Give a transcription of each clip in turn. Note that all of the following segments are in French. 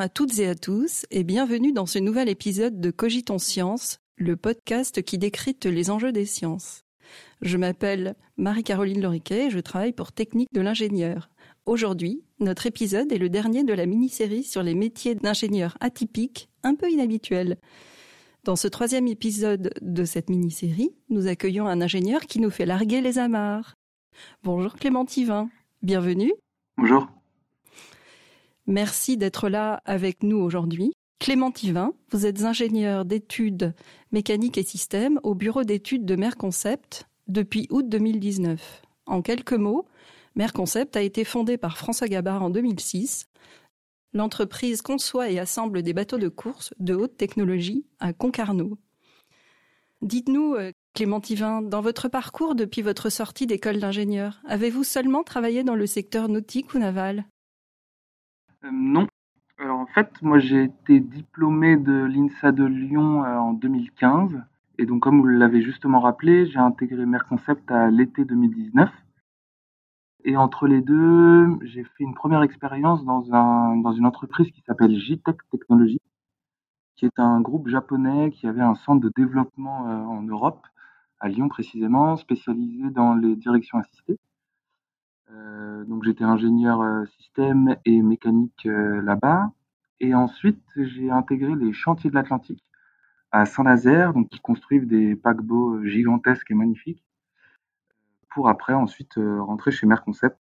À toutes et à tous et bienvenue dans ce nouvel épisode de Cogitons Science, le podcast qui décrypte les enjeux des sciences. Je m'appelle Marie-Caroline Loriquet et je travaille pour Technique de l'ingénieur. Aujourd'hui, notre épisode est le dernier de la mini-série sur les métiers d'ingénieur atypiques, un peu inhabituels. Dans ce troisième épisode de cette mini-série, nous accueillons un ingénieur qui nous fait larguer les amarres. Bonjour Clément Tivin, bienvenue. Bonjour. Merci d'être là avec nous aujourd'hui. Clément Tivin, vous êtes ingénieur d'études mécaniques et systèmes au bureau d'études de Merconcept depuis août 2019. En quelques mots, Merconcept a été fondé par François Gabard en 2006. L'entreprise conçoit et assemble des bateaux de course de haute technologie à Concarneau. Dites-nous, euh, Clément Tivin, dans votre parcours depuis votre sortie d'école d'ingénieur, avez-vous seulement travaillé dans le secteur nautique ou naval? Non. Alors en fait, moi j'ai été diplômé de l'INSA de Lyon euh, en 2015. Et donc comme vous l'avez justement rappelé, j'ai intégré Merconcept à l'été 2019. Et entre les deux, j'ai fait une première expérience dans, un, dans une entreprise qui s'appelle JTech Technologies, qui est un groupe japonais qui avait un centre de développement euh, en Europe, à Lyon précisément, spécialisé dans les directions assistées. Euh, donc j'étais ingénieur euh, système et mécanique euh, là-bas. Et ensuite, j'ai intégré les chantiers de l'Atlantique à Saint-Nazaire, donc qui construisent des paquebots gigantesques et magnifiques, pour après ensuite rentrer chez Merconcept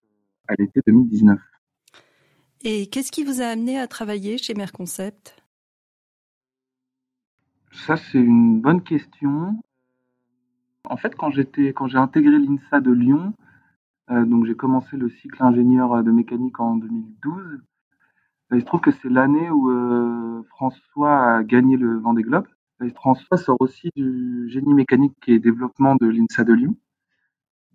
à l'été 2019. Et qu'est-ce qui vous a amené à travailler chez Merconcept Ça, c'est une bonne question. En fait, quand j'étais, quand j'ai intégré l'INSA de Lyon, donc j'ai commencé le cycle ingénieur euh, de mécanique en 2012. Il se trouve que c'est l'année où euh, François a gagné le Vendée Globe. François sort aussi du génie mécanique et développement de l'INSA de Lyon.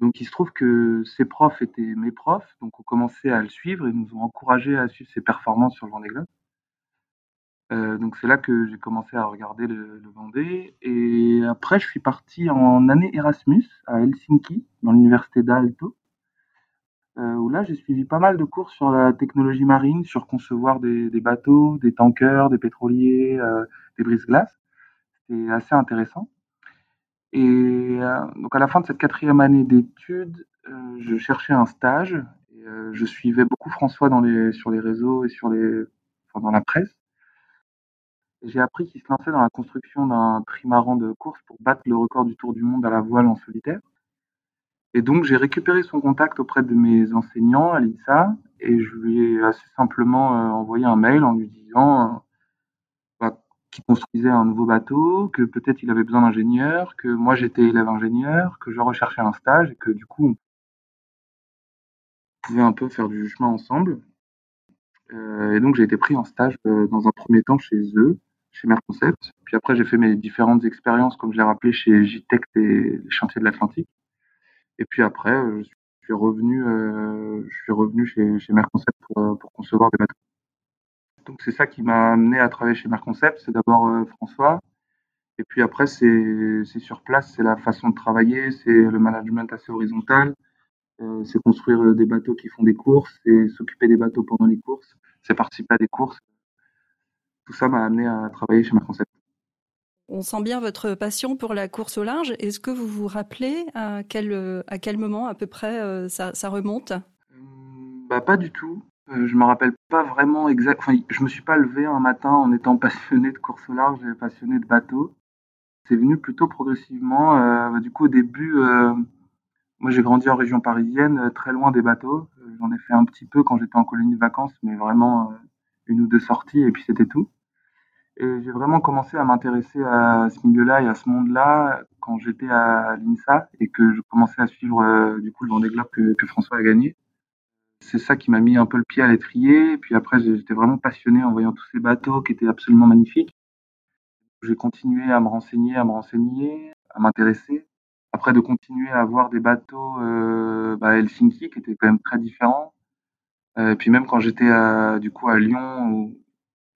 Donc il se trouve que ses profs étaient mes profs, donc on commençait à le suivre et nous ont encouragés à suivre ses performances sur le Vendée Globe. Euh, donc c'est là que j'ai commencé à regarder le, le, Vendée. Et après, je suis parti en année Erasmus à Helsinki, dans l'université d'Aalto. Euh, où là j'ai suivi pas mal de cours sur la technologie marine, sur concevoir des, des bateaux, des tankers, des pétroliers, euh, des brise-glaces. C'était assez intéressant. Et euh, donc à la fin de cette quatrième année d'études, je cherchais un stage. Et, je suivais beaucoup François dans les, sur les réseaux et sur les, enfin, dans la presse. J'ai appris qu'il se lançait dans la construction d'un trimaran de course pour battre le record du Tour du Monde à la voile en solitaire. Et donc, j'ai récupéré son contact auprès de mes enseignants à l'INSA et je lui ai assez simplement euh, envoyé un mail en lui disant euh, bah, qu'il construisait un nouveau bateau, que peut-être il avait besoin d'ingénieurs, que moi j'étais élève ingénieur, que je recherchais un stage et que du coup on pouvait un peu faire du chemin ensemble. Euh, et donc j'ai été pris en stage dans un premier temps chez eux, chez Merconcept. Puis après j'ai fait mes différentes expériences, comme je l'ai rappelé, chez JTEC et les chantiers de l'Atlantique. Et puis après, euh, je suis revenu, euh, je suis revenu chez, Merconcept pour, euh, pour concevoir des bateaux. Donc c'est ça qui m'a amené à travailler chez Merconcept. C'est d'abord François, et puis après c'est sur place, c'est la façon de travailler, c'est le management assez horizontal, c'est construire des bateaux qui font des courses, c'est s'occuper des bateaux pendant les courses, c'est participer à des courses. Tout ça m'a amené à travailler chez Merconcept. On sent bien votre passion pour la course au large. Est-ce que vous vous rappelez à quel, moment à peu près euh, ça, remonte? Bah, Pas du tout. Euh, je me rappelle pas vraiment exact. Enfin, je me suis pas levé un matin en étant passionné de course au large et passionné de bateau. C'est venu plutôt progressivement. Euh, du coup, au début, moi j'ai grandi en région parisienne, très loin des bateaux. J'en ai fait un petit peu quand j'étais en colonie de vacances, mais vraiment une ou deux sorties et puis c'était tout. Et j'ai vraiment commencé à m'intéresser à ce milieu-là et à ce monde-là quand j'étais à l'INSA et que je commençais à suivre euh, du coup le Vendée Globe que, que François a gagné. C'est ça qui m'a mis un peu le pied à l'étrier. Puis après, j'étais vraiment passionné en voyant tous ces bateaux qui étaient absolument magnifiques. J'ai continué à me renseigner, à me renseigner, à m'intéresser. Après, de continuer à voir des bateaux euh, bah, à Helsinki qui étaient quand même très différents. Euh, et puis même quand j'étais du coup à Lyon, où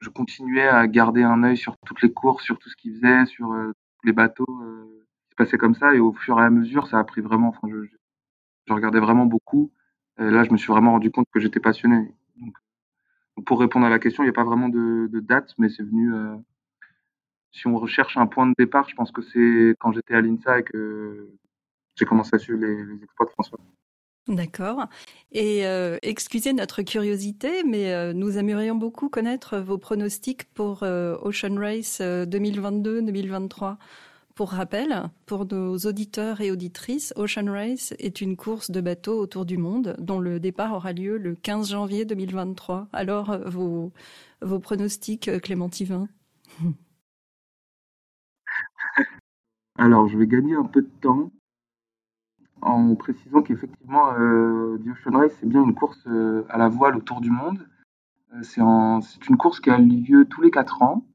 je continuais à garder un œil sur toutes les courses, sur tout ce qu'ils faisaient, sur euh, les bateaux euh, qui se passaient comme ça. Et au fur et à mesure, ça a pris vraiment. Enfin, je, je regardais vraiment beaucoup. là, je me suis vraiment rendu compte que j'étais passionné. Donc, pour répondre à la question, il n'y a pas vraiment de, date, mais c'est venu. si on recherche un point de départ, je pense que c'est quand j'étais à l'INSA et que j'ai commencé à suivre les, les exploits de François. D'accord. Et euh, excusez notre curiosité, mais euh, nous aimerions beaucoup connaître vos pronostics pour euh, Ocean Race 2022-2023. Pour rappel, pour nos auditeurs et auditrices, Ocean Race est une course de bateaux autour du monde dont le départ aura lieu le 15 janvier 2023. Alors, vos, vos pronostics, Clément Yvain Alors, je vais gagner un peu de temps en précisant qu'effectivement, euh, The Ocean Race, c'est bien une course euh, à la voile autour du monde. Euh, c'est une course qui a lieu tous les quatre ans,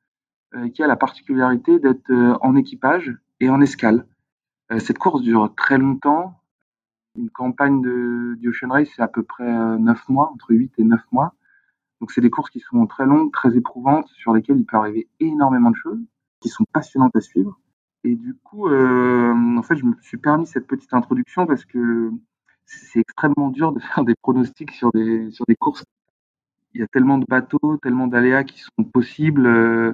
euh, qui a la particularité d'être en équipage et en escale. cette course dure très longtemps. Une campagne de The Ocean Race, c'est à peu près neuf mois, entre 8 et 9 mois. Donc c'est des courses qui sont très longues, très éprouvantes, sur lesquelles il peut arriver énormément de choses, qui sont passionnantes à suivre. Et du coup, euh, en fait, je me suis permis cette petite introduction parce que c'est extrêmement dur de faire des pronostics sur des, sur des courses. Il y a tellement de bateaux, tellement d'aléas qui sont possibles. Euh,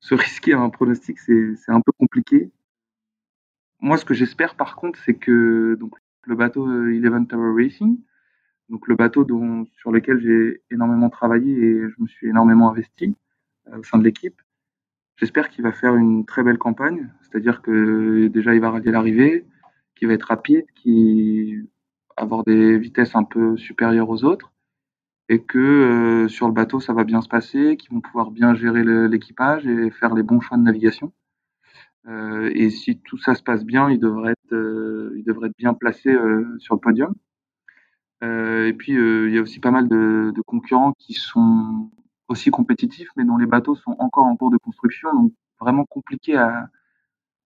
se risquer à un pronostic, c'est un peu compliqué. Moi, ce que j'espère par contre, c'est que donc, le bateau euh, Eleven Tower Racing, donc le bateau dont, sur lequel j'ai énormément travaillé et je me suis énormément investi au sein de l'équipe, J'espère qu'il va faire une très belle campagne, c'est-à-dire que déjà il va rallier l'arrivée, qu'il va être rapide, qu'il va avoir des vitesses un peu supérieures aux autres, et que euh, sur le bateau ça va bien se passer, qu'ils vont pouvoir bien gérer l'équipage et faire les bons choix de navigation. Euh, et si tout ça se passe bien, il devrait être, euh, il devrait être bien placé sur le podium. et puis il y a aussi pas mal de, de concurrents qui sont aussi compétitifs, mais dont les bateaux sont encore en cours de construction, donc vraiment compliqué à,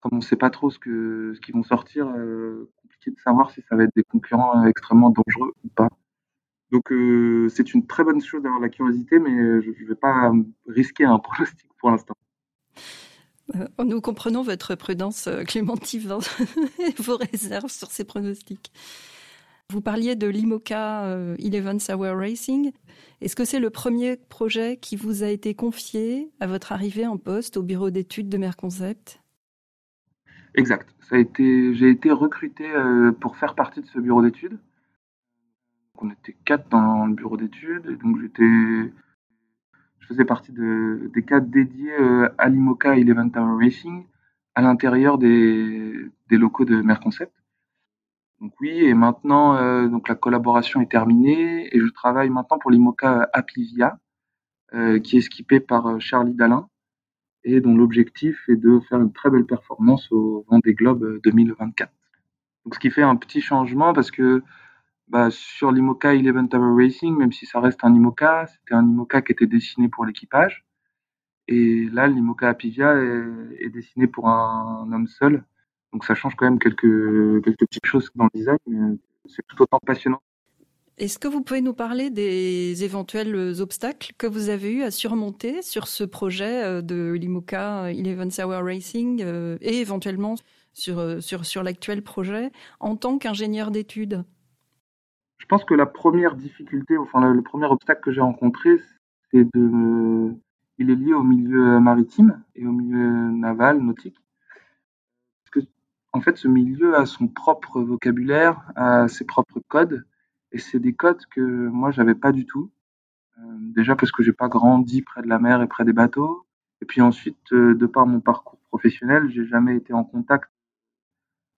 comme on ne sait pas trop ce que ce qu'ils vont sortir, euh, compliqué de savoir si ça va être des concurrents euh, extrêmement dangereux ou pas. Donc euh, c'est une très bonne chose d'avoir la curiosité, mais je ne vais pas risquer un pronostic pour l'instant. Nous comprenons votre prudence, Clémentive, et vos réserves sur ces pronostics. Vous parliez de l'IMOCA euh, Eleven Hour Racing. Est-ce que c'est le premier projet qui vous a été confié à votre arrivée en poste au bureau d'études de Merconcept? Exact. J'ai été recruté euh, pour faire partie de ce bureau d'études. On était quatre dans le bureau d'études, et donc j'étais, je faisais partie de, des quatre dédiés euh, à l'IMOCA Eleven Hour Racing à l'intérieur des locaux de Merconcept. Donc oui, et maintenant, euh, donc la collaboration est terminée et je travaille maintenant pour l'IMOCA Apivia, euh, qui est skippé par euh, Charlie Dalin et dont l'objectif est de faire une très belle performance au Vendée Globe 2024. Donc ce qui fait un petit changement parce que bah, sur l'IMOCA Eleven Tower Racing, même si ça reste un IMOCA, c'était un IMOCA qui était dessiné pour l'équipage. Et là, l'IMOCA Apivia est, est dessiné pour un homme seul. Donc ça change quand même quelques, quelques petites choses dans le design, mais c'est tout autant passionnant. Est-ce que vous pouvez nous parler des éventuels obstacles que vous avez eu à surmonter sur ce projet euh, de l'IMOCA Eleven Hour Racing euh, et éventuellement sur, euh, sur, sur l'actuel projet en tant qu'ingénieur d'études? Je pense que la première difficulté, enfin le premier obstacle que j'ai rencontré, c'est de, il est lié au milieu maritime et au milieu naval, nautique en fait, ce milieu a son propre vocabulaire, a ses propres codes, et c'est des codes que moi j'avais pas du tout. Euh, déjà parce que j'ai pas grandi près de la mer et près des bateaux, et puis ensuite, euh, de par mon parcours professionnel, j'ai jamais été en contact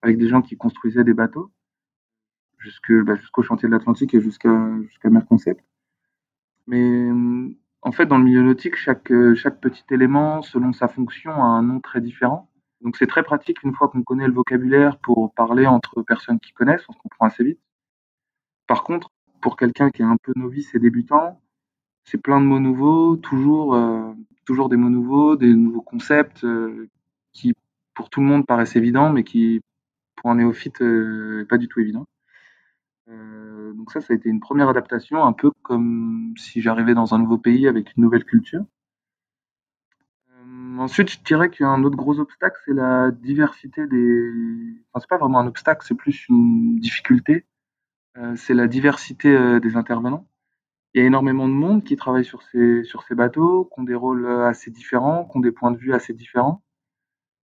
avec des gens qui construisaient des bateaux, bah, jusqu'au chantier de l'Atlantique et jusqu'à jusqu'à Merconcept. Mais en fait, dans le milieu nautique, chaque chaque petit élément, selon sa fonction, a un nom très différent. Donc c'est très pratique une fois qu'on connaît le vocabulaire pour parler entre personnes qui connaissent, on se comprend assez vite. Par contre, pour quelqu'un qui est un peu novice et débutant, c'est plein de mots nouveaux, toujours, euh, toujours des mots nouveaux, des nouveaux concepts euh, qui pour tout le monde paraissent évidents, mais qui pour un néophyte euh, pas du tout évident. Euh, donc ça, ça a été une première adaptation, un peu comme si j'arrivais dans un nouveau pays avec une nouvelle culture. Ensuite, je dirais qu'il y a un autre gros obstacle, c'est la diversité des. Enfin, c'est pas vraiment un obstacle, c'est plus une difficulté. c'est la diversité des intervenants. Il y a énormément de monde qui travaille sur ces, sur ces bateaux, qui ont des rôles assez différents, qui ont des points de vue assez différents.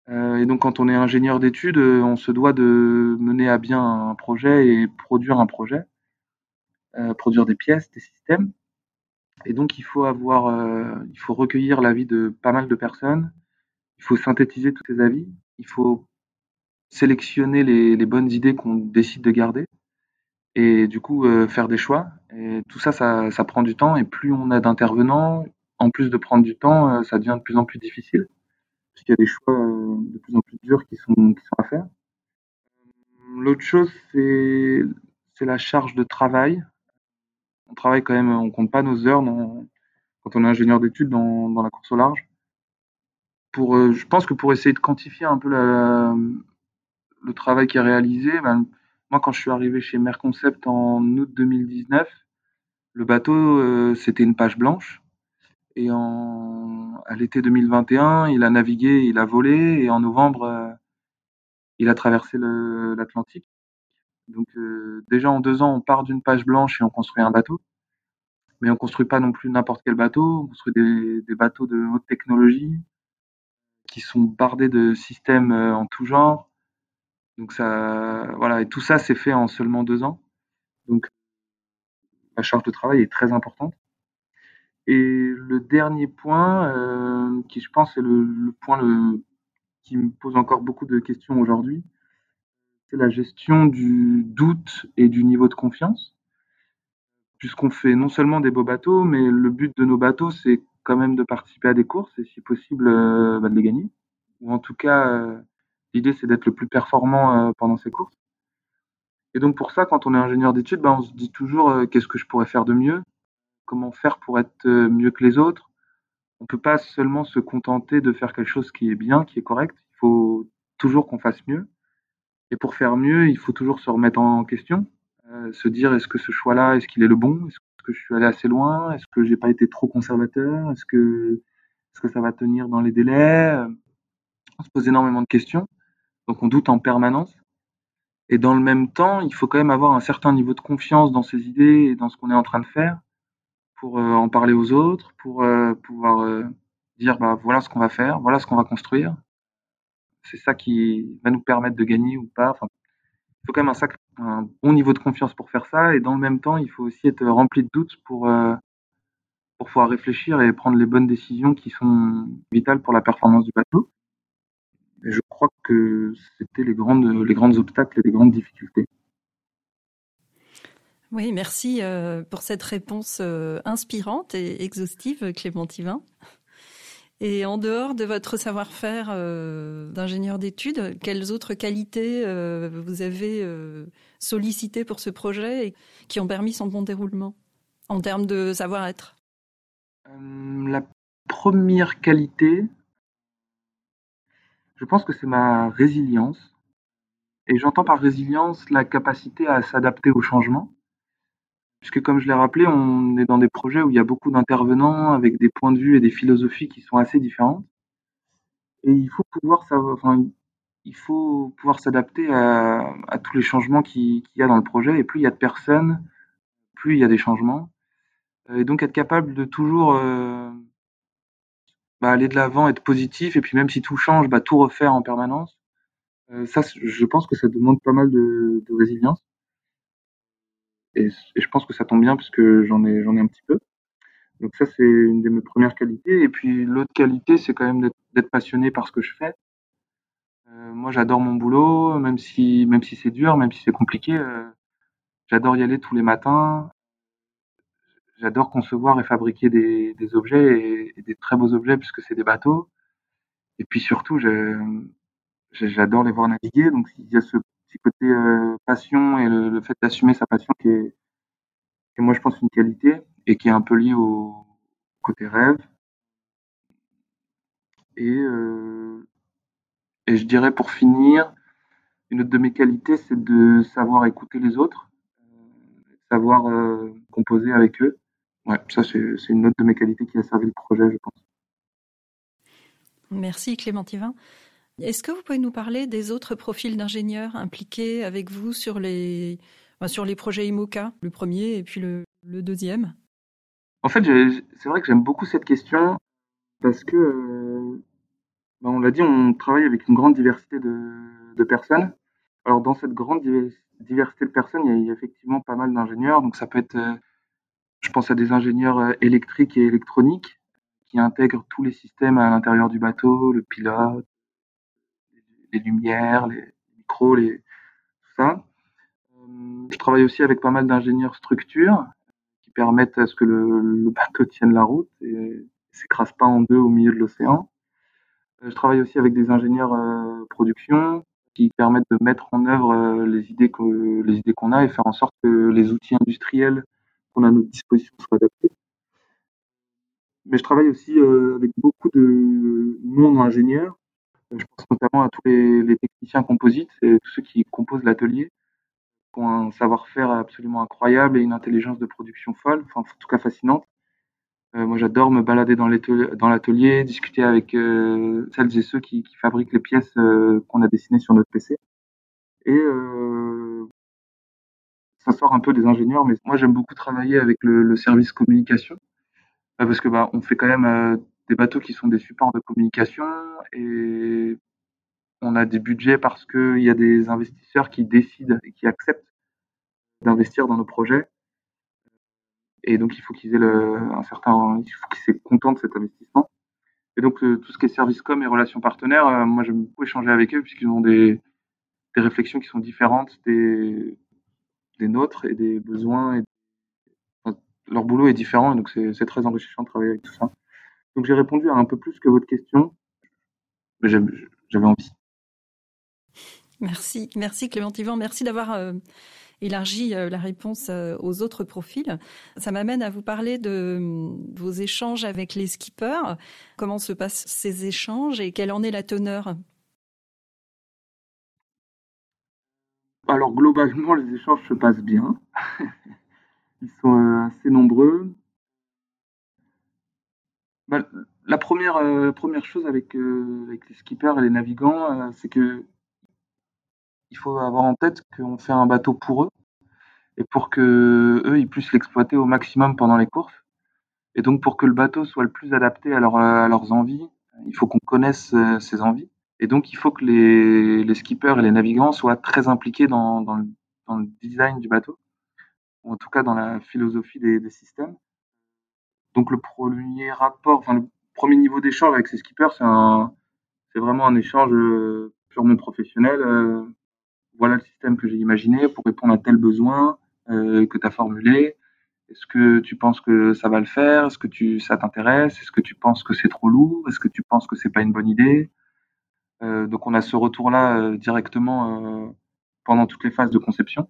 et donc, quand on est ingénieur d'études, on se doit de mener à bien un projet et produire un projet, produire des pièces, des systèmes. Et donc, il faut avoir, euh, il faut recueillir l'avis de pas mal de personnes. Il faut synthétiser tous ces avis. Il faut sélectionner les, les bonnes idées qu'on décide de garder. Et du coup, euh, faire des choix. Et tout ça, ça, ça, prend du temps. Et plus on a d'intervenants, en plus de prendre du temps, euh, ça devient de plus en plus difficile. Parce qu'il y a des choix de plus en plus durs qui sont, qui sont à faire. L'autre chose, c'est, la charge de travail travaille quand même, on compte pas nos heures quand on est ingénieur d'études dans, la course au large. Pour, euh, je pense que pour essayer de quantifier un peu le travail qui est réalisé, ben, moi quand je suis arrivé chez Merconcept en août 2019, le bateau euh, c'était une page blanche. Et à l'été 2021, il a navigué, il a volé, et en novembre, euh, il a traversé l'Atlantique. Donc euh, déjà en deux ans, on part d'une page blanche et on construit un bateau. Mais on construit pas non plus n'importe quel bateau. On construit des, des, bateaux de haute technologie qui sont bardés de systèmes euh, en tout genre. Donc ça, voilà, et tout ça c'est fait en seulement deux ans. Donc la charge de travail est très importante. Et le dernier point, euh, qui je pense est le, le point le, qui me pose encore beaucoup de questions aujourd'hui, c'est la gestion du doute et du niveau de confiance. Puisqu'on fait non seulement des beaux bateaux, mais le but de nos bateaux, c'est quand même de participer à des courses et si possible euh, bah, de les gagner. Ou en tout cas, euh, l'idée c'est d'être le plus performant euh, pendant ces courses. Et donc pour ça, quand on est ingénieur d'études, bah, on se dit toujours qu'est-ce que je pourrais faire de mieux, comment faire pour être mieux que les autres? On peut pas seulement se contenter de faire quelque chose qui est bien, qui est correct. Il faut toujours qu'on fasse mieux. Et pour faire mieux, il faut toujours se remettre en question, euh, se dire est-ce que ce choix-là, est-ce qu'il est le bon? Est-ce que je suis allé assez loin? Est-ce que j'ai pas été trop conservateur? Est-ce que, est-ce que ça va tenir dans les délais? On se pose énormément de questions, donc on doute en permanence. Et dans le même temps, il faut quand même avoir un certain niveau de confiance dans ses idées et dans ce qu'on est en train de faire pour euh, en parler aux autres, pour euh, pouvoir dire bah voilà ce qu'on va faire, voilà ce qu'on va construire, c'est ça qui va nous permettre de gagner ou pas. Il faut quand même un, un, bon niveau de confiance pour faire ça, et dans le même temps, il faut aussi être rempli de doutes pour, euh, pour pouvoir réfléchir et prendre les bonnes décisions qui sont vitales pour la performance du bateau. Et je crois que c'était les grandes, les grandes obstacles et les grandes difficultés. Oui, merci euh, pour cette réponse euh, inspirante et exhaustive, Clément Tivin. Et en dehors de votre savoir-faire euh, d'ingénieur d'études, quelles autres qualités euh, vous avez euh, sollicitées pour ce projet et qui ont permis son bon déroulement en termes de savoir-être? La première qualité, je pense que c'est ma résilience. Et j'entends par résilience la capacité à s'adapter au changement. Puisque comme je l'ai rappelé, on est dans des projets où il y a beaucoup d'intervenants avec des points de vue et des philosophies qui sont assez différentes. Et il faut pouvoir savoir, enfin, il faut pouvoir s'adapter à, tous les changements qu'il qui y a dans le projet. Et plus il y a de personnes, plus il y a des changements. Et donc être capable de toujours euh, bah, aller de l'avant, être positif, et puis même si tout change, bah, tout refaire en permanence. Euh, ça, je pense que ça demande pas mal de résilience. Et, je pense que ça tombe bien parce que j'en ai, ai un petit peu. Donc ça, c'est une de mes premières qualités. Et puis l'autre qualité, c'est quand même d'être passionné par ce que je fais. Euh, moi, j'adore mon boulot, même si, même si c'est dur, même si c'est compliqué. Euh, j'adore y aller tous les matins. J'adore concevoir et fabriquer des, des objets et, et, des très beaux objets puisque c'est des bateaux. Et puis surtout, j'adore les voir naviguer. Donc il y a ce petit côté euh, passion et le, fait d'assumer sa passion qui est, moi je pense une qualité et qui est un peu lié au côté rêve. Et, euh, et je dirais pour finir, une autre de mes qualités, c'est de savoir écouter les autres, euh, savoir composer avec eux. Ouais, ça c'est une autre de mes qualités qui a servi le projet, je pense. Merci Clément Tivin. Est-ce que vous pouvez nous parler des autres profils d'ingénieurs impliqués avec vous sur les sur les projets IMOCA, le premier et puis le, deuxième? En fait, c'est vrai que j'aime beaucoup cette question parce que, euh, bah, on l'a dit, on travaille avec une grande diversité de, personnes. Alors, dans cette grande diversité de personnes, il y a, effectivement pas mal d'ingénieurs. Donc, ça peut être, euh, je pense à des ingénieurs euh, électriques et électroniques qui intègrent tous les systèmes à l'intérieur du bateau, le pilote, les lumières, les micros, les, tout ça. Je travaille aussi avec pas mal d'ingénieurs structures qui permettent à ce que le, bateau tienne la route et s'écrase pas en deux au milieu de l'océan. Je travaille aussi avec des ingénieurs euh, production qui permettent de mettre en œuvre euh, les idées qu'on a et faire en sorte que les outils industriels qu'on a à notre disposition soient adaptés. Mais je travaille aussi euh, avec beaucoup de non-ingénieurs. Je pense notamment à tous les, les techniciens composites et tous ceux qui composent l'atelier qui ont un savoir-faire absolument incroyable et une intelligence de production folle, enfin, en tout cas fascinante. Euh, moi, j'adore me balader dans l'atelier, discuter avec euh, celles et ceux qui, qui fabriquent les pièces euh, qu'on a dessinées sur notre PC. Et euh, ça sort un peu des ingénieurs, mais moi, j'aime beaucoup travailler avec le, le service communication euh, parce que bah, on fait quand même euh, des bateaux qui sont des supports de communication et on a des budgets parce qu'il y a des investisseurs qui décident et qui acceptent d'investir dans nos projets. Et donc, il faut qu'ils aient le, un certain, il faut qu'ils soient contents de cet investissement. Et donc, tout ce qui est service com et relations partenaires, euh, moi, j'aime beaucoup échanger avec eux puisqu'ils ont des, des réflexions qui sont différentes des, des nôtres et des besoins. Et, leur boulot est différent, et donc c'est très enrichissant de travailler avec tout ça. Donc, j'ai répondu à un peu plus que votre question, mais j'avais envie. Merci, merci Clément Yvan, merci d'avoir euh, élargi euh, la réponse euh, aux autres profils. Ça m'amène à vous parler de vos échanges avec les skippers. Comment se passent ces échanges et quelle en est la teneur? Alors globalement, les échanges se passent bien. Ils sont assez nombreux. Bah, la première, première chose avec, avec les skippers et les navigants, c'est que il faut avoir en tête qu'on fait un bateau pour eux et pour que eux ils puissent l'exploiter au maximum pendant les courses. Et donc pour que le bateau soit le plus adapté à, leur, à leurs envies, il faut qu'on connaisse euh, ces envies. Et donc il faut que les, skippers et les navigants soient très impliqués dans, dans, le, dans, le, design du bateau, ou en tout cas dans la philosophie des, des systèmes. Donc le premier rapport, enfin le premier niveau d'échange avec ces skippers, c'est vraiment un échange euh, purement professionnel. Euh, voilà le système que j'ai imaginé pour répondre à tel besoin euh, que tu as formulé. Est-ce que tu penses que ça va le faire? Est-ce que ça t'intéresse? Est-ce que tu penses que c'est trop lourd? Est-ce que tu penses que c'est pas une bonne idée? Donc on a ce retour-là directement pendant toutes les phases de conception.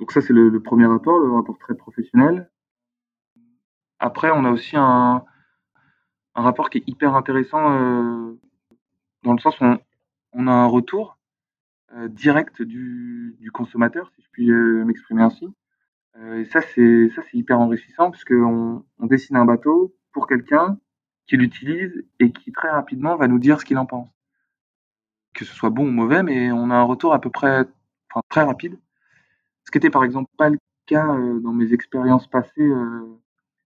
Donc ça c'est le, premier rapport, le rapport très professionnel. Après on a aussi un, un rapport qui est hyper intéressant euh, dans le sens où on, on a un retour euh, direct du, du, consommateur, si je puis euh, m'exprimer ainsi. Euh, et ça, c'est ça, c'est hyper enrichissant puisque on, dessine un bateau pour quelqu'un qui l'utilise et qui très rapidement va nous dire ce qu'il en pense. Que ce soit bon ou mauvais, mais on a un retour à peu près, enfin, très rapide. Ce qui était par exemple pas le cas dans mes expériences passées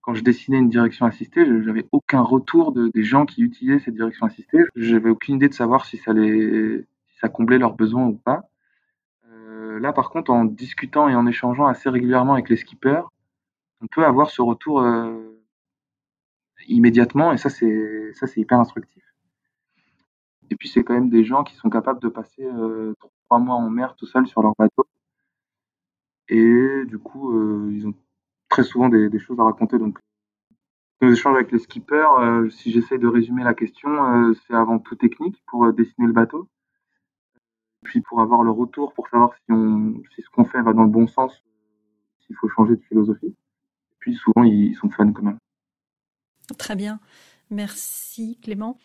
quand je dessinais une direction assistée, j'avais aucun retour de, des gens qui utilisaient cette direction assistée. J'avais aucune idée de savoir si ça les ça comblait leurs besoins ou pas. Euh, là, par contre, en discutant et en échangeant assez régulièrement avec les skippers, on peut avoir ce retour euh, immédiatement et ça, c'est hyper instructif. Et puis, c'est quand même des gens qui sont capables de passer euh, trois mois en mer tout seuls sur leur bateau. Et du coup, ils ont très souvent des, choses à raconter. Donc, nos échanges avec les skippers, euh, si j'essaie de résumer la question, euh, c'est avant tout technique pour dessiner le bateau puis pour avoir le retour, pour savoir si, on, si ce qu'on fait va dans le bon sens, s'il faut changer de philosophie. Puis souvent, ils sont fans quand même. Très bien. Merci Clément.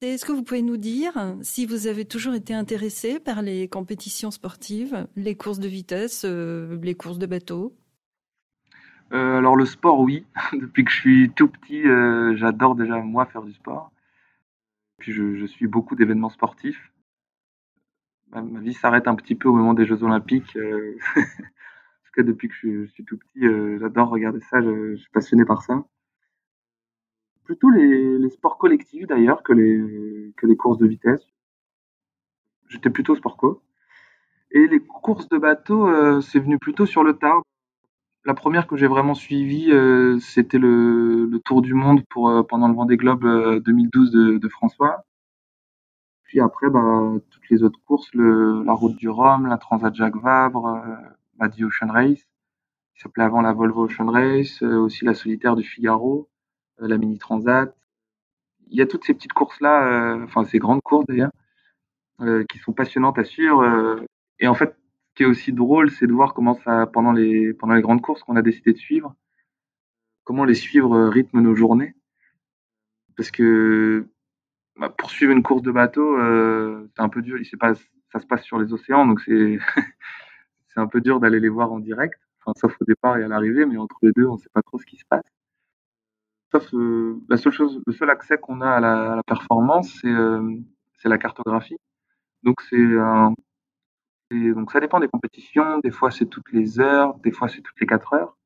Est-ce que vous pouvez nous dire si vous avez toujours été intéressé par les compétitions sportives, les courses de vitesse, euh, les courses de bateau? Euh, Alors le sport, oui. Depuis que je suis tout petit, euh, j'adore déjà moi faire du sport. Puis je, suis beaucoup d'événements sportifs. ma, vie s'arrête un petit peu au moment des Jeux Olympiques. En tout cas, depuis que je, suis tout petit, euh, j'adore regarder ça. Je, suis passionné par ça. Plutôt les, sports collectifs d'ailleurs que les, que les courses de vitesse. J'étais plutôt sport co. Et les courses de bateau, c'est venu plutôt sur le tard. La première que j'ai vraiment suivie, c'était le, Tour du Monde pour, pendant le Vendée Globe 2012 de, de François. Puis après, bah, toutes les autres courses, le, la Route du Rhum, la Transat Jacques Vabre, euh, bah, The Ocean Race, qui s'appelait avant la Volvo Ocean Race, euh, aussi la Solitaire du Figaro, euh, la Mini Transat. Il y a toutes ces petites courses-là, euh, enfin ces grandes courses d'ailleurs, qui sont passionnantes à suivre. et en fait, qui est aussi drôle, c'est de voir comment ça, pendant les, grandes courses qu'on a décidé de suivre, comment les suivre rythme nos journées. Parce que bah, pour suivre une course de bateau, euh, c'est un peu dur. Ça se passe sur les océans, donc c'est un peu dur d'aller les voir en direct. Sauf au départ et à l'arrivée, mais entre les deux, on ne sait pas trop ce qui se passe. Sauf euh, la seule chose, le seul accès qu'on a à la, performance, euh, c'est la cartographie. Donc c'est un donc ça dépend des compétitions. Des fois c'est toutes les heures, des fois c'est toutes les quatre heures.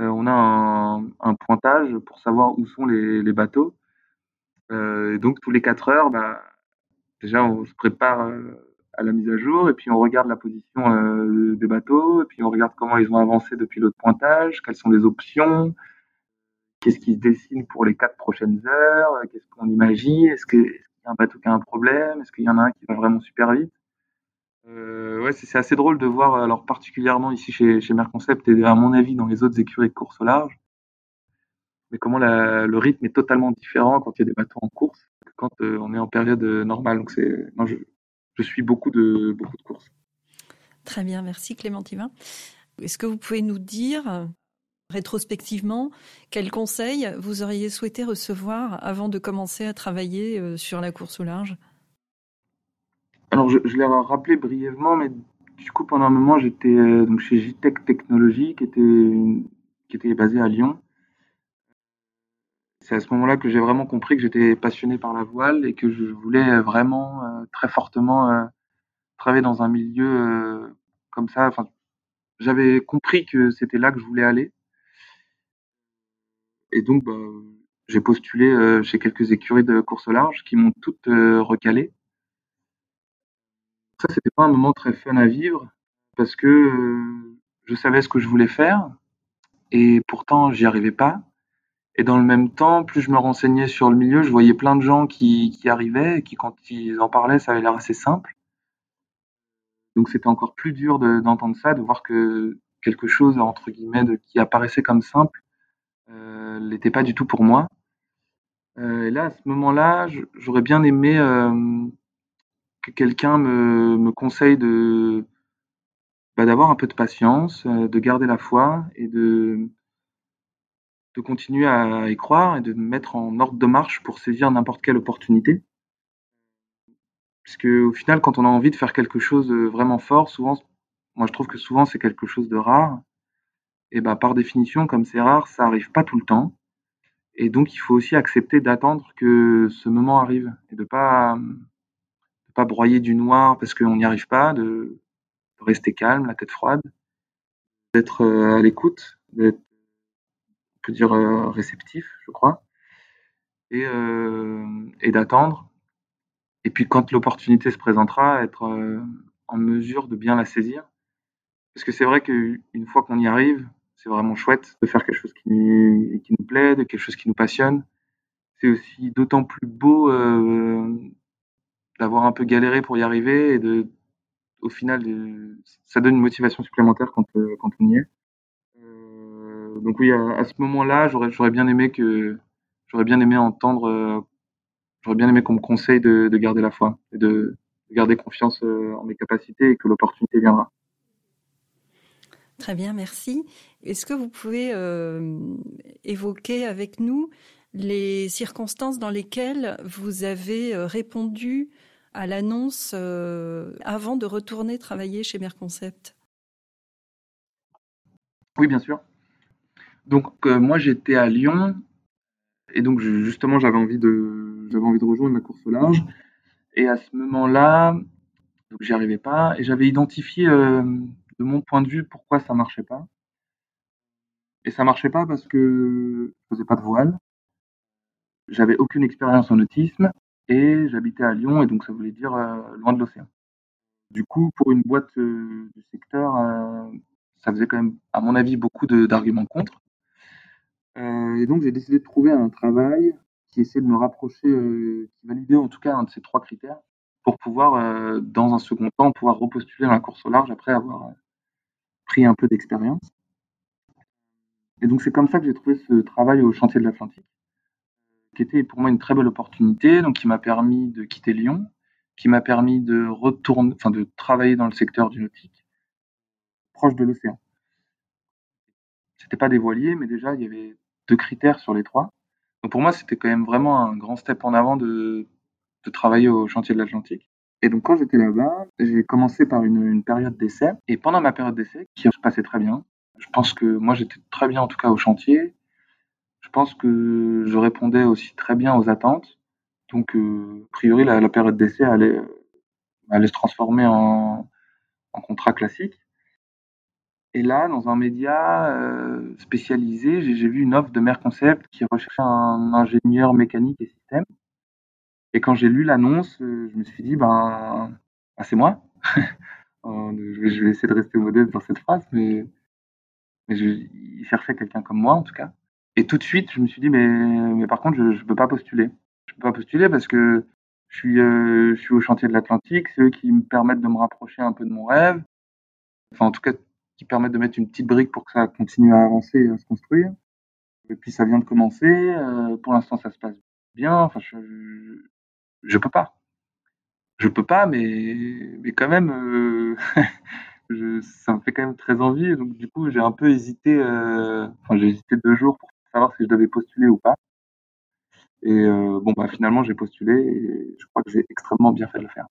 Euh, on a un, pointage pour savoir où sont les, bateaux. Euh, donc tous les 4 heures, bah, déjà on se prépare euh, à la mise à jour et puis on regarde la position des bateaux et puis on regarde comment ils ont avancé depuis l'autre pointage, quelles sont les options, qu'est-ce qui se dessine pour les quatre prochaines heures, qu'est-ce qu'on imagine, est-ce qu'il y a un bateau qui a un problème, est-ce qu'il y en a un qui va vraiment super vite. Euh, ouais, c'est assez drôle de voir, alors particulièrement ici chez, Merconcept et à mon avis dans les autres écuries de course au large, mais comment le rythme est totalement différent quand il y a des bateaux en course que quand euh, on est en période euh, normale. Donc c'est, je, je, suis beaucoup de, beaucoup de courses. Très bien, merci Clémentine. Est-ce que vous pouvez nous dire rétrospectivement quels conseils vous auriez souhaité recevoir avant de commencer à travailler sur la course au large? Alors je, l'ai rappelé brièvement, mais du coup pendant un moment j'étais donc chez JTEC Technologies qui était, qui était basé à Lyon c'est à ce moment-là que j'ai vraiment compris que j'étais passionné par la voile et que je voulais vraiment euh, très fortement euh, travailler dans un milieu euh, comme ça. Enfin, j'avais compris que c'était là que je voulais aller. Et donc, bah, j'ai postulé chez quelques écuries de course au large qui m'ont toutes recalé. Ça, c'était pas un moment très fun à vivre parce que je savais ce que je voulais faire et pourtant j'y arrivais pas. Et dans le même temps, plus je me renseignais sur le milieu, je voyais plein de gens qui, arrivaient et qui, quand ils en parlaient, ça avait l'air assez simple. Donc c'était encore plus dur d'entendre ça, de voir que quelque chose, entre guillemets, qui apparaissait comme simple, euh, n'était pas du tout pour moi. Euh, et là, à ce moment-là, j'aurais bien aimé euh, que quelqu'un me, me, conseille de bah, d'avoir un peu de patience, euh, de garder la foi et de continuer à y croire et de mettre en ordre de marche pour saisir n'importe quelle opportunité. Parce que au final, quand on a envie de faire quelque chose de vraiment fort, souvent, moi je trouve que souvent c'est quelque chose de rare. Et bah par définition, comme c'est rare, ça arrive pas tout le temps. Et donc il faut aussi accepter d'attendre que ce moment arrive et de pas pas broyer du noir parce qu'on n'y arrive pas, de, rester calme, la tête froide, d'être euh, à l'écoute, d'être dire euh, réceptif, je crois, et, euh, et d'attendre. Et puis quand l'opportunité se présentera, être en mesure de bien la saisir. Parce que c'est vrai qu'une fois qu'on y arrive, c'est vraiment chouette de faire quelque chose qui nous, qui nous plaît, de quelque chose qui nous passionne. C'est aussi d'autant plus beau d'avoir un peu galéré pour y arriver et de, au final, ça donne une motivation supplémentaire quand, quand on y est donc oui, à, ce moment-là, j'aurais, j'aurais bien aimé que j'aurais bien aimé entendre, euh, j'aurais bien aimé qu'on me conseille de, garder la foi et de, garder confiance euh, en mes capacités et que l'opportunité viendra. Très bien, merci. Est-ce que vous pouvez euh, évoquer avec nous les circonstances dans lesquelles vous avez répondu à l'annonce avant de retourner travailler chez Merconcept? Oui, bien sûr. Donc euh, moi j'étais à Lyon et donc justement j'avais envie de j'avais envie de rejoindre la course au large et à ce moment-là Donc j'y arrivais pas et j'avais identifié euh, de mon point de vue pourquoi ça marchait pas. Et ça marchait pas parce que je faisais pas de voile, j'avais aucune expérience en autisme et j'habitais à Lyon et donc ça voulait dire euh, loin de l'océan. Du coup, pour une boîte euh, du secteur, euh, ça faisait quand même, à mon avis, beaucoup d'arguments contre. Et donc j'ai décidé de trouver un travail qui essaie de me rapprocher, qui validait en tout cas un de ces trois critères pour pouvoir, dans un second temps, pouvoir repostuler dans la course au large après avoir pris un peu d'expérience. Et donc c'est comme ça que j'ai trouvé ce travail au chantier de l'Atlantique, qui était pour moi une très belle opportunité, donc qui m'a permis de quitter Lyon, qui m'a permis de retourner, enfin de travailler dans le secteur du nautique, proche de l'océan. C'était pas des voiliers, mais déjà il y avait deux critères sur les trois. Donc pour moi, c'était quand même vraiment un grand step en avant de, de travailler au chantier de l'Atlantique. Et donc quand j'étais là-bas, j'ai commencé par une, une période d'essai. Et pendant ma période d'essai, qui se passait très bien, je pense que moi j'étais très bien en tout cas au chantier. Je pense que je répondais aussi très bien aux attentes. Donc euh, a priori la, période d'essai allait, allait se transformer en, contrat classique. Et là, dans un média euh, spécialisé, j'ai vu une offre de Merconcept qui recherchait un ingénieur mécanique et système. Et quand j'ai lu l'annonce, euh, je me suis dit, ben, ben c'est moi. Euh, je vais essayer de rester modeste dans cette phrase, mais, mais je, il cherchait quelqu'un comme moi, en tout cas. Et tout de suite, je me suis dit, mais, mais par contre, je ne peux pas postuler. Je peux pas postuler parce que je suis, euh, je suis au chantier de l'Atlantique, c'est eux qui me permettent de me rapprocher un peu de mon rêve. Enfin, en tout cas, qui permettent de mettre une petite brique pour que ça continue à avancer et à se construire. Et puis ça vient de commencer. Euh, pour l'instant, ça se passe bien. Enfin, je, je, peux pas. Je peux pas, mais mais quand même, euh, ça me fait quand même très envie. Donc du coup, j'ai un peu hésité. Enfin, j'ai hésité deux jours pour savoir si je devais postuler ou pas. Et euh, bon, bah finalement, j'ai postulé et je crois que j'ai extrêmement bien fait de le faire.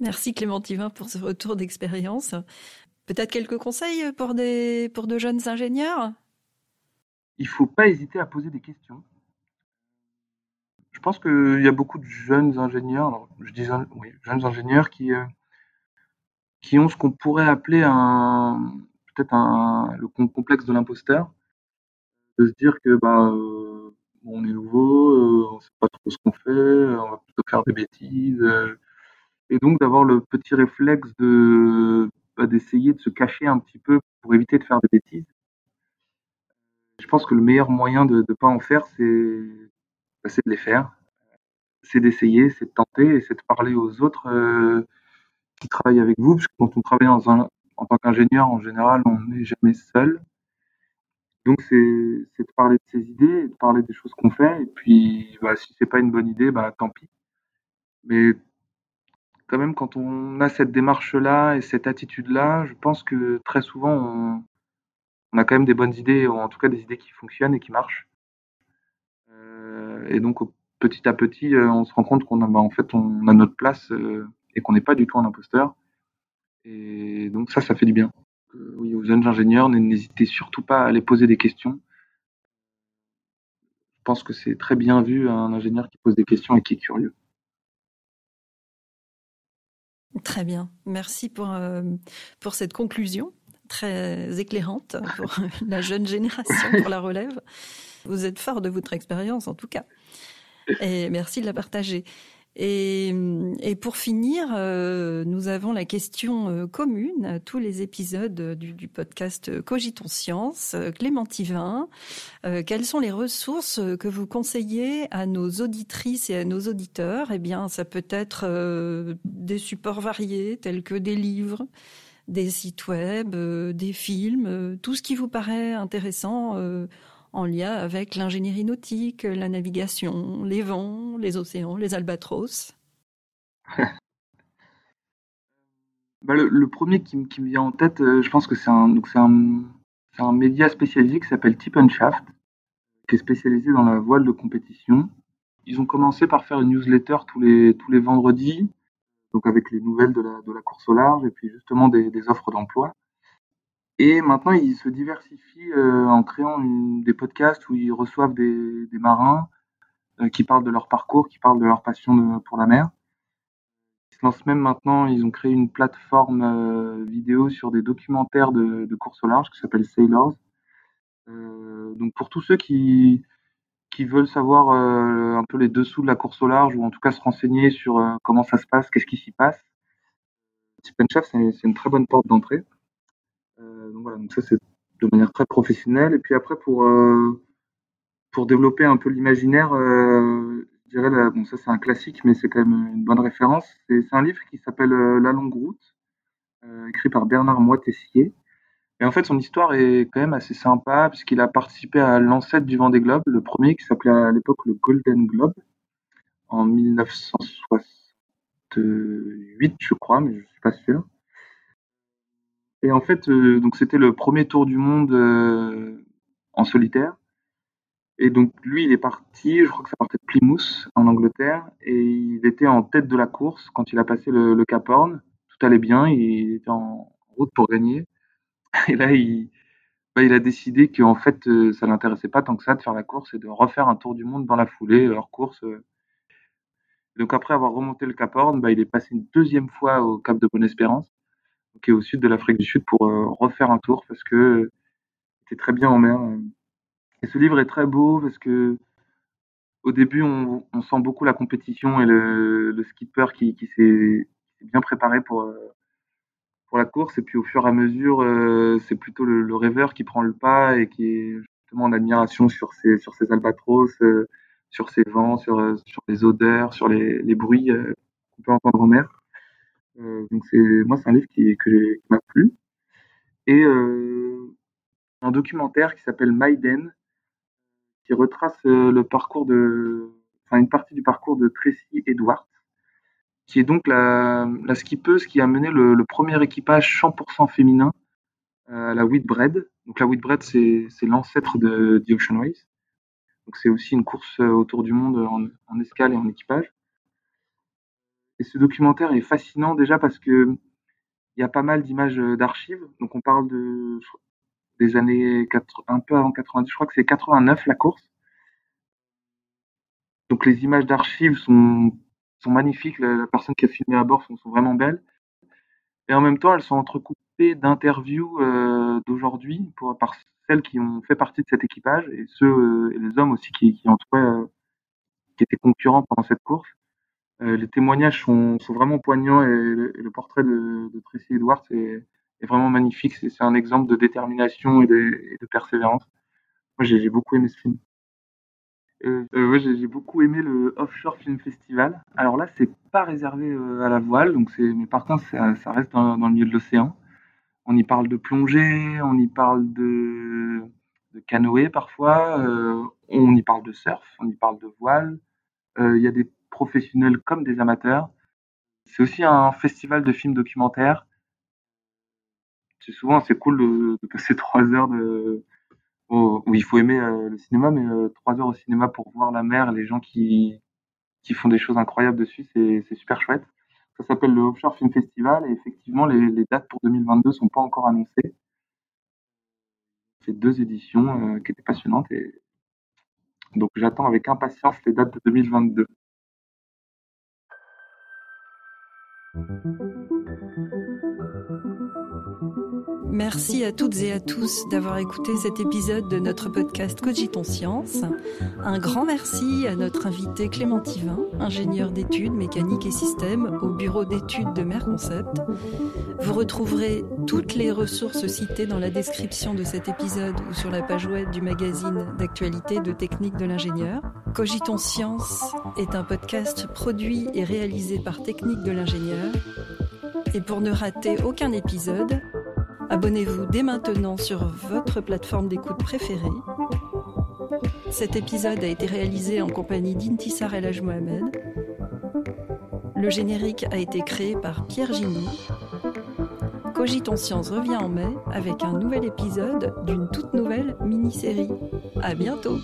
Merci Clément Tivin pour ce retour d'expérience. Peut-être quelques conseils pour, des, pour de jeunes ingénieurs? Il ne faut pas hésiter à poser des questions. Je pense qu'il y a beaucoup de jeunes ingénieurs, alors je dis oui, jeunes ingénieurs qui, euh, qui ont ce qu'on pourrait appeler un peut-être un le complexe de l'imposteur, de se dire que bah, euh, on est nouveau, euh, on ne sait pas trop ce qu'on fait, on va plutôt faire des bêtises et donc d'avoir le petit réflexe de bah, d'essayer de se cacher un petit peu pour éviter de faire des bêtises. Je pense que le meilleur moyen de ne pas en faire, c'est bah, de les faire. C'est d'essayer, c'est de tenter et c'est de parler aux autres euh, qui travaillent avec vous. Parce que quand on travaille en tant qu'ingénieur, en général, on n'est jamais seul. Donc c'est de parler de ses idées, de parler des choses qu'on fait. Et puis bah, si c'est pas une bonne idée, bah tant pis. Mais quand même, quand on a cette démarche-là et cette attitude-là, je pense que très souvent, on, a quand même des bonnes idées, ou en tout cas des idées qui fonctionnent et qui marchent. Euh, et donc, petit à petit, euh, on se rend compte qu'on a, bah, en fait, on a notre place euh, et qu'on n'est pas du tout un imposteur. Et donc, ça, ça fait du bien. Oui, aux jeunes ingénieurs, n'hésitez surtout pas à aller poser des questions. Je pense que c'est très bien vu un ingénieur qui pose des questions et qui est curieux. Très bien. Merci pour, euh, pour cette conclusion très éclairante pour la jeune génération, pour la relève. Vous êtes fort de votre expérience, en tout cas. Et merci de la partager. Et, et, pour finir, euh, nous avons la question euh, commune à tous les épisodes du, du podcast Cogitons Science. Clément Tivin, euh, quelles sont les ressources que vous conseillez à nos auditrices et à nos auditeurs? Eh bien, ça peut être euh, des supports variés tels que des livres, des sites web, euh, des films, tout ce qui vous paraît intéressant en lien avec l'ingénierie nautique, la navigation, les vents, les océans, les albatros bah le, premier qui, me vient en tête, euh, je pense que c'est un, média spécialisé qui s'appelle Tip and Shaft, qui est spécialisé dans la voile de compétition. Ils ont commencé par faire une newsletter tous les, vendredis, donc avec les nouvelles de la, course au large et puis justement des offres d'emploi. Et maintenant, ils se diversifient euh, en créant des podcasts où ils reçoivent des, marins euh, qui parlent de leur parcours, qui parlent de leur passion pour la mer. se lancent même maintenant. Ils ont créé une plateforme vidéo sur des documentaires de, course au large qui s'appelle Sailors. donc pour tous ceux qui, qui veulent savoir un peu les dessous de la course au large ou en tout cas se renseigner sur comment ça se passe, qu'est-ce qui s'y passe, Tip Chef, c'est une très bonne porte d'entrée. Donc ça c'est de manière très professionnelle. Et puis après, pour, euh, pour développer un peu l'imaginaire, euh, je dirais, bon, ça c'est un classique, mais c'est quand même une bonne référence. C'est un livre qui s'appelle euh, La longue route, écrit par Bernard Moitessier. Et en fait, son histoire est quand même assez sympa, puisqu'il a participé à l'ancêtre du Vendée Globe, le premier qui s'appelait à l'époque le Golden Globe, en 1968, je crois, mais je suis pas sûr. Et en fait, euh, donc c'était le premier tour du monde euh, en solitaire. Et donc lui, il est parti, je crois que ça partait de Plymouth en Angleterre, et il était en tête de la course quand il a passé le, Cap Horn. Tout allait bien, il était en route pour gagner. Et là, il, bah, il a décidé qu'en fait, euh, ça l'intéressait pas tant que ça de faire la course et de refaire un tour du monde dans la foulée, leur course. Donc après avoir remonté le Cap Horn, bah, il est passé une deuxième fois au Cap de Bonne-Espérance qui est au sud de l'Afrique du Sud, pour euh, refaire un tour parce que c'était très bien en mer. Et ce livre est très beau parce que au début, on, sent beaucoup la compétition et le, skipper qui, s'est bien préparé pour, euh, pour la course. Et puis au fur et à mesure, euh, c'est plutôt le, rêveur qui prend le pas et qui est justement en admiration sur ses, sur ses albatros, sur ses vents, sur, sur les odeurs, sur les bruits qu'on peut entendre en mer. Euh, donc c'est moi c'est un livre qui, m'a plu. Et euh, un documentaire qui s'appelle Maiden, qui retrace euh, le parcours de, enfin une partie du parcours de Tracy Edwards, qui est donc la, skippeuse qui a mené le, premier équipage 100% féminin à la Whitbread. Donc la Whitbread, c'est, l'ancêtre de The Ocean Race. Donc c'est aussi une course autour du monde en escale et en équipage. Et ce documentaire est fascinant déjà parce que il y a pas mal d'images euh, d'archives. Donc on parle de des années 4, un peu avant 90, je crois que c'est 89 la course. Donc les images d'archives sont, sont magnifiques, la, personne qui a filmé à bord sont, vraiment belles. Et en même temps, elles sont entrecoupées d'interviews euh, d'aujourd'hui par celles qui ont fait partie de cet équipage et ceux euh, et les hommes aussi qui, qui entouraient, qui étaient concurrents pendant cette course. Euh, les témoignages sont, vraiment poignants et le, portrait de, de, Tracy Edwards est, vraiment magnifique. C'est un exemple de détermination et de, persévérance. Moi, j'ai beaucoup aimé ce film. Euh, euh, j'ai beaucoup aimé le Offshore Film Festival. Alors là, c'est pas réservé euh, à la voile, donc c'est, mais par contre, ça, reste dans, le milieu de l'océan. On y parle de plongée, on y parle de, de canoë parfois, on y parle de surf, on y parle de voile. Il y a des professionnels comme des amateurs. C'est aussi un festival de films documentaires. C'est souvent c'est cool de, passer trois heures où il faut aimer euh, le cinéma, mais euh, trois heures au cinéma pour voir la mer, les gens qui qui font des choses incroyables dessus, c'est super chouette. Ça s'appelle le Offshore Film Festival et effectivement les, les dates pour 2022 sont pas encore annoncées. C'est deux éditions euh, qui étaient passionnantes et donc j'attends avec impatience les dates de 2022. Thank you. Merci à toutes et à tous d'avoir écouté cet épisode de notre podcast Cogitons Science. Un grand merci à notre invité Clément Tivin, ingénieur d'études mécaniques et systèmes au bureau d'études de Merconcept. Vous retrouverez toutes les ressources citées dans la description de cet épisode ou sur la page web du magazine d'actualité de technique de l'ingénieur. Cogitons Science est un podcast produit et réalisé par Technique de l'ingénieur. Et pour ne rater aucun épisode, abonnez-vous dès maintenant sur votre plateforme d'écoute préférée. Cet épisode a été réalisé en compagnie d'Intisar El Mohamed. Le générique a été créé par Pierre Gigny. Cogitons Science revient en mai avec un nouvel épisode d'une toute nouvelle mini-série. À bientôt!